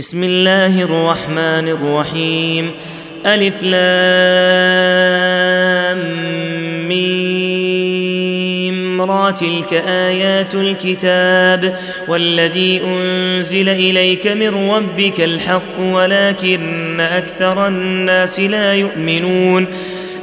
بسم الله الرحمن الرحيم. ألف لام ميم. تلك آيات الكتاب. والذي أنزل إليك من ربك الحق ولكن أكثر الناس لا يؤمنون.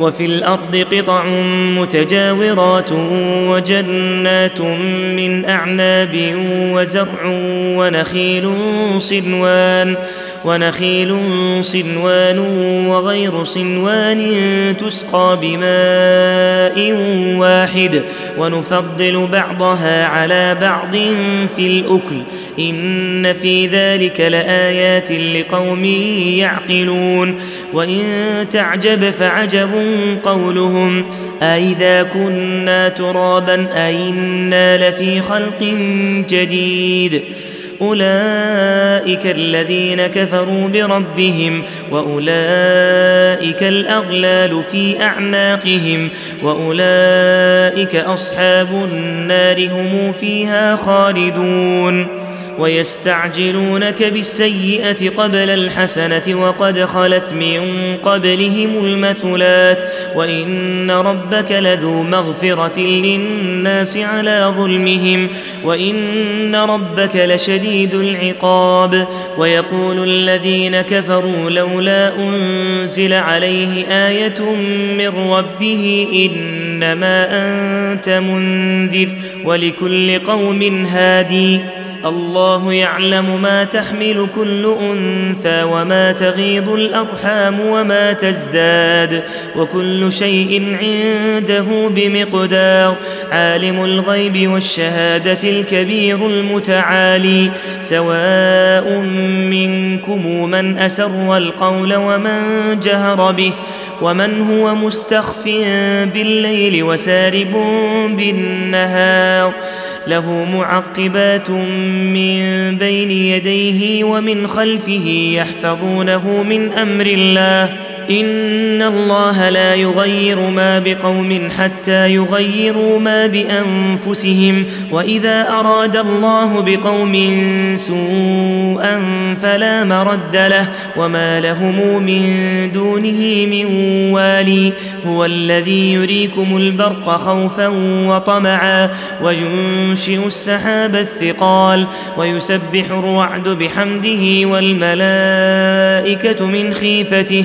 وفي الأرض قطع متجاورات وجنات من أعناب وزرع ونخيل صنوان ونخيل صنوان وغير صنوان تسقى بماء واحد. ونفضل بعضها على بعض في الأكل. إن في ذلك لآيات لقوم يعقلون. وإن تعجب فعجب قولهم أإذا كنا ترابا أئنا لفي خلق جديد اولئك الذين كفروا بربهم واولئك الاغلال في اعناقهم واولئك اصحاب النار هم فيها خالدون ويستعجلونك بالسيئة قبل الحسنة وقد خلت من قبلهم المثلات وإن ربك لذو مغفرة للناس على ظلمهم وإن ربك لشديد العقاب ويقول الذين كفروا لولا أنزل عليه آية من ربه إنما أنت منذر ولكل قوم هادي الله يعلم ما تحمل كل أنثى وما تغيض الأرحام وما تزداد وكل شيء عنده بمقدار عالم الغيب والشهادة الكبير المتعالي سواء منكم من أسر القول ومن جهر به ومن هو مستخف بالليل وسارب بالنهار له معقبات من بين يديه ومن خلفه يحفظونه من أمر الله ان الله لا يغير ما بقوم حتى يغيروا ما بانفسهم واذا اراد الله بقوم سوءا فلا مرد له وما لهم من دونه من والي هو الذي يريكم البرق خوفا وطمعا وينشئ السحاب الثقال ويسبح الرعد بحمده والملائكه من خيفته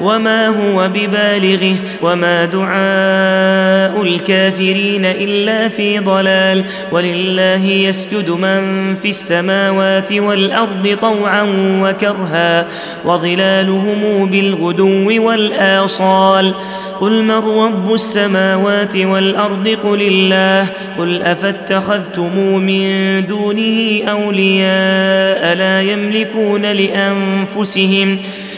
وما هو ببالغه وما دعاء الكافرين الا في ضلال ولله يسجد من في السماوات والارض طوعا وكرها وظلالهم بالغدو والاصال قل من رب السماوات والارض قل الله قل افاتخذتم من دونه اولياء لا يملكون لانفسهم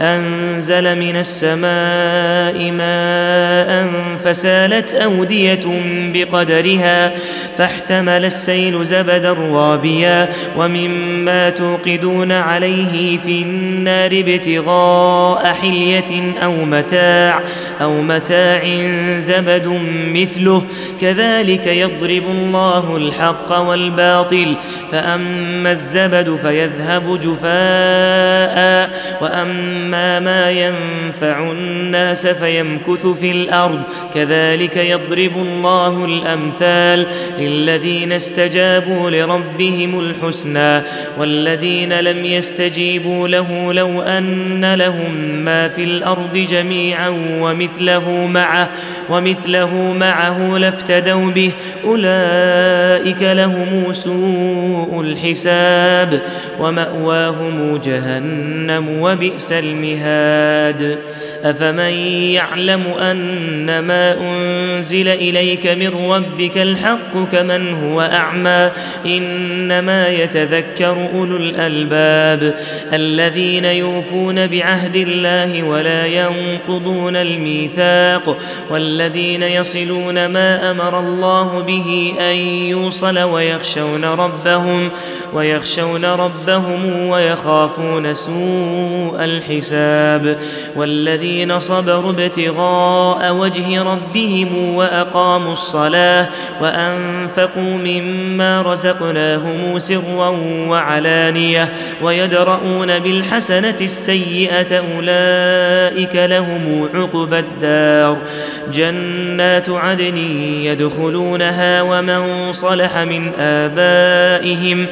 أنزل من السماء ماء فسالت أودية بقدرها فاحتمل السيل زبدا رابيا ومما توقدون عليه في النار ابتغاء حلية أو متاع أو متاع زبد مثله كذلك يضرب الله الحق والباطل فأما الزبد فيذهب جفاء وأما ما ينفع الناس فيمكث في الأرض. كذلك يضرب الله الأمثال للذين استجابوا لربهم الحسنى والذين لم يستجيبوا له لو أن لهم ما في الأرض جميعا ومثله معه ومثله معه لافتدوا به. أولئك لهم سوء الحساب ومأواهم جهنم وبئس المهاد. أفمن يعلم أن ما أنزل إليك من ربك الحق كمن هو أعمى إنما يتذكر أولو الألباب. الذين يوفون بعهد الله ولا ينقضون الميثاق والذين يصلون ما أمر الله به أن يوصل ويخشون ربهم ويخشون ربهم ويخافون سوء الحساب. والذين صبروا ابتغاء وجه ربهم وأقاموا الصلاة وأنفقوا مما رزقناهم سرا وعلانية ويدرؤون بالحسنة السيئة أولئك لهم عقبى الدار جنات عدن يدخلونها ومن صلح من آبائهم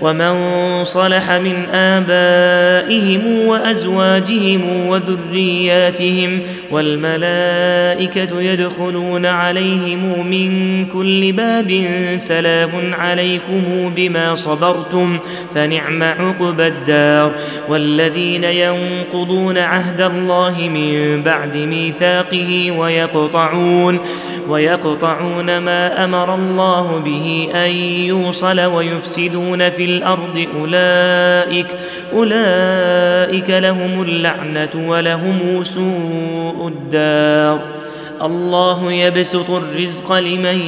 ومن صلح من آبائهم وأزواجهم وذرياتهم والملائكة يدخلون عليهم من كل باب سلام عليكم بما صبرتم فنعم عقبى الدار والذين ينقضون عهد الله من بعد ميثاقه ويقطعون ويقطعون ما أمر الله به أن يوصل ويفسدون في الأرض أولئك أولئك لهم اللعنة ولهم سوء الدار. الله يبسط الرزق لمن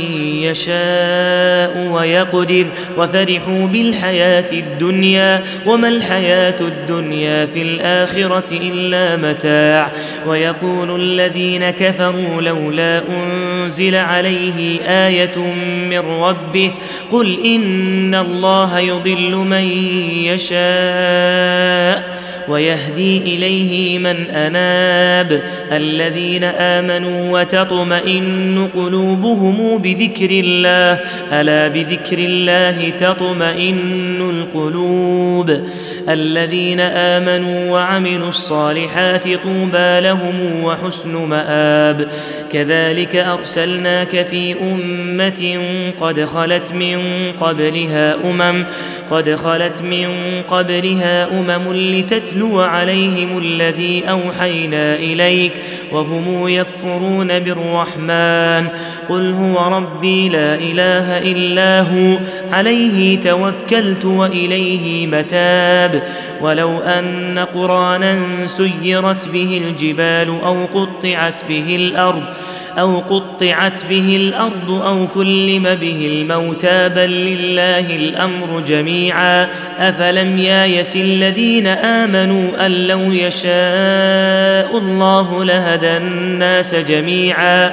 يشاء ويقدر وفرحوا بالحياة الدنيا وما الحياة الدنيا في الآخرة إلا متاع. ويقول الذين كفروا لولا أنزل عليه آية من ربه قل إن الله يضل من يشاء. ويهدي إليه من أناب. الذين آمنوا وتطمئن قلوبهم بذكر الله. ألا بذكر الله تطمئن القلوب. الذين آمنوا وعملوا الصالحات طوبى لهم وحسن مآب. كذلك أرسلناك في أمة قد خلت من قبلها أمم قد خلت من قبلها أمم لتتلو عليهم الذي أوحينا إليك وهم يكفرون بالرحمن قل هو ربي لا إله إلا هو عليه توكلت وإليه متاب ولو أن قرآنا سيرت به الجبال أو قطعت به الأرض أو قطعت به الأرض أو كلم به الموتى بل لله الأمر جميعا. أفلم يايس الذين آمنوا أن لو يشاء الله لهدى الناس جميعا.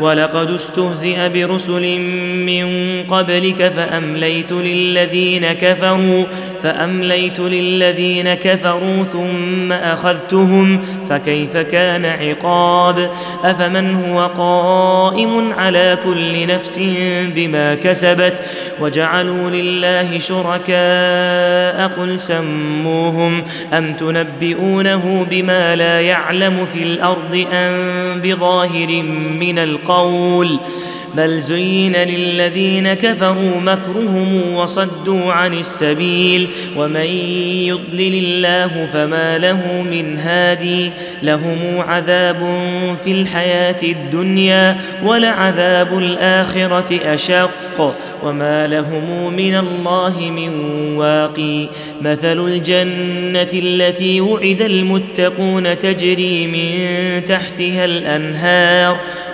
ولقد استهزئ برسل من قبلك فأمليت للذين كفروا فأمليت للذين كفروا ثم أخذتهم فكيف كان عقاب؟ أفمن هو قائم على كل نفس بما كسبت؟ وجعلوا لله شركاء قل سموهم أم تنبئونه بما لا يعلم في الأرض أم بظاهر من القول بل زين للذين كفروا مكرهم وصدوا عن السبيل. ومن يضلل الله فما له من هادي. لهم عذاب في الحياة الدنيا ولعذاب الآخرة أشق. وما لهم من الله من واقي. مثل الجنة التي وعد المتقون تجري من تحتها الأنهار.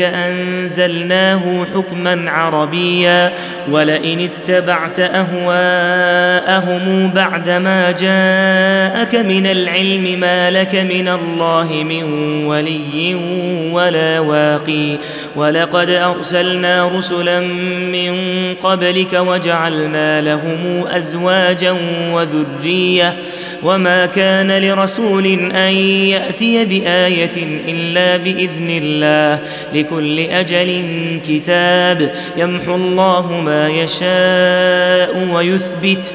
أنزلناه حكما عربيا ولئن اتبعت أهواءهم بعدما جاءك من العلم ما لك من الله من ولي ولا واقي ولقد أرسلنا رسلا من قبلك وجعلنا لهم أزواجا وذرية وما كان لرسول أن يأتي بآية إلا بإذن الله لكل أجل كتاب يمحو الله ما يشاء ويثبت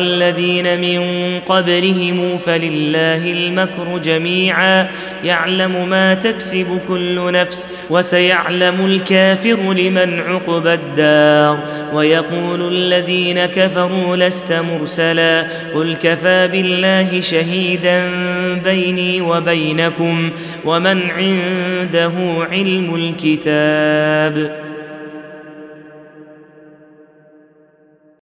الذين من قبلهم فلله المكر جميعا. يعلم ما تكسب كل نفس وسيعلم الكافر لمن عقبى الدار. ويقول الذين كفروا لست مرسلا. قل كفى بالله شهيدا بيني وبينكم ومن عنده علم الكتاب.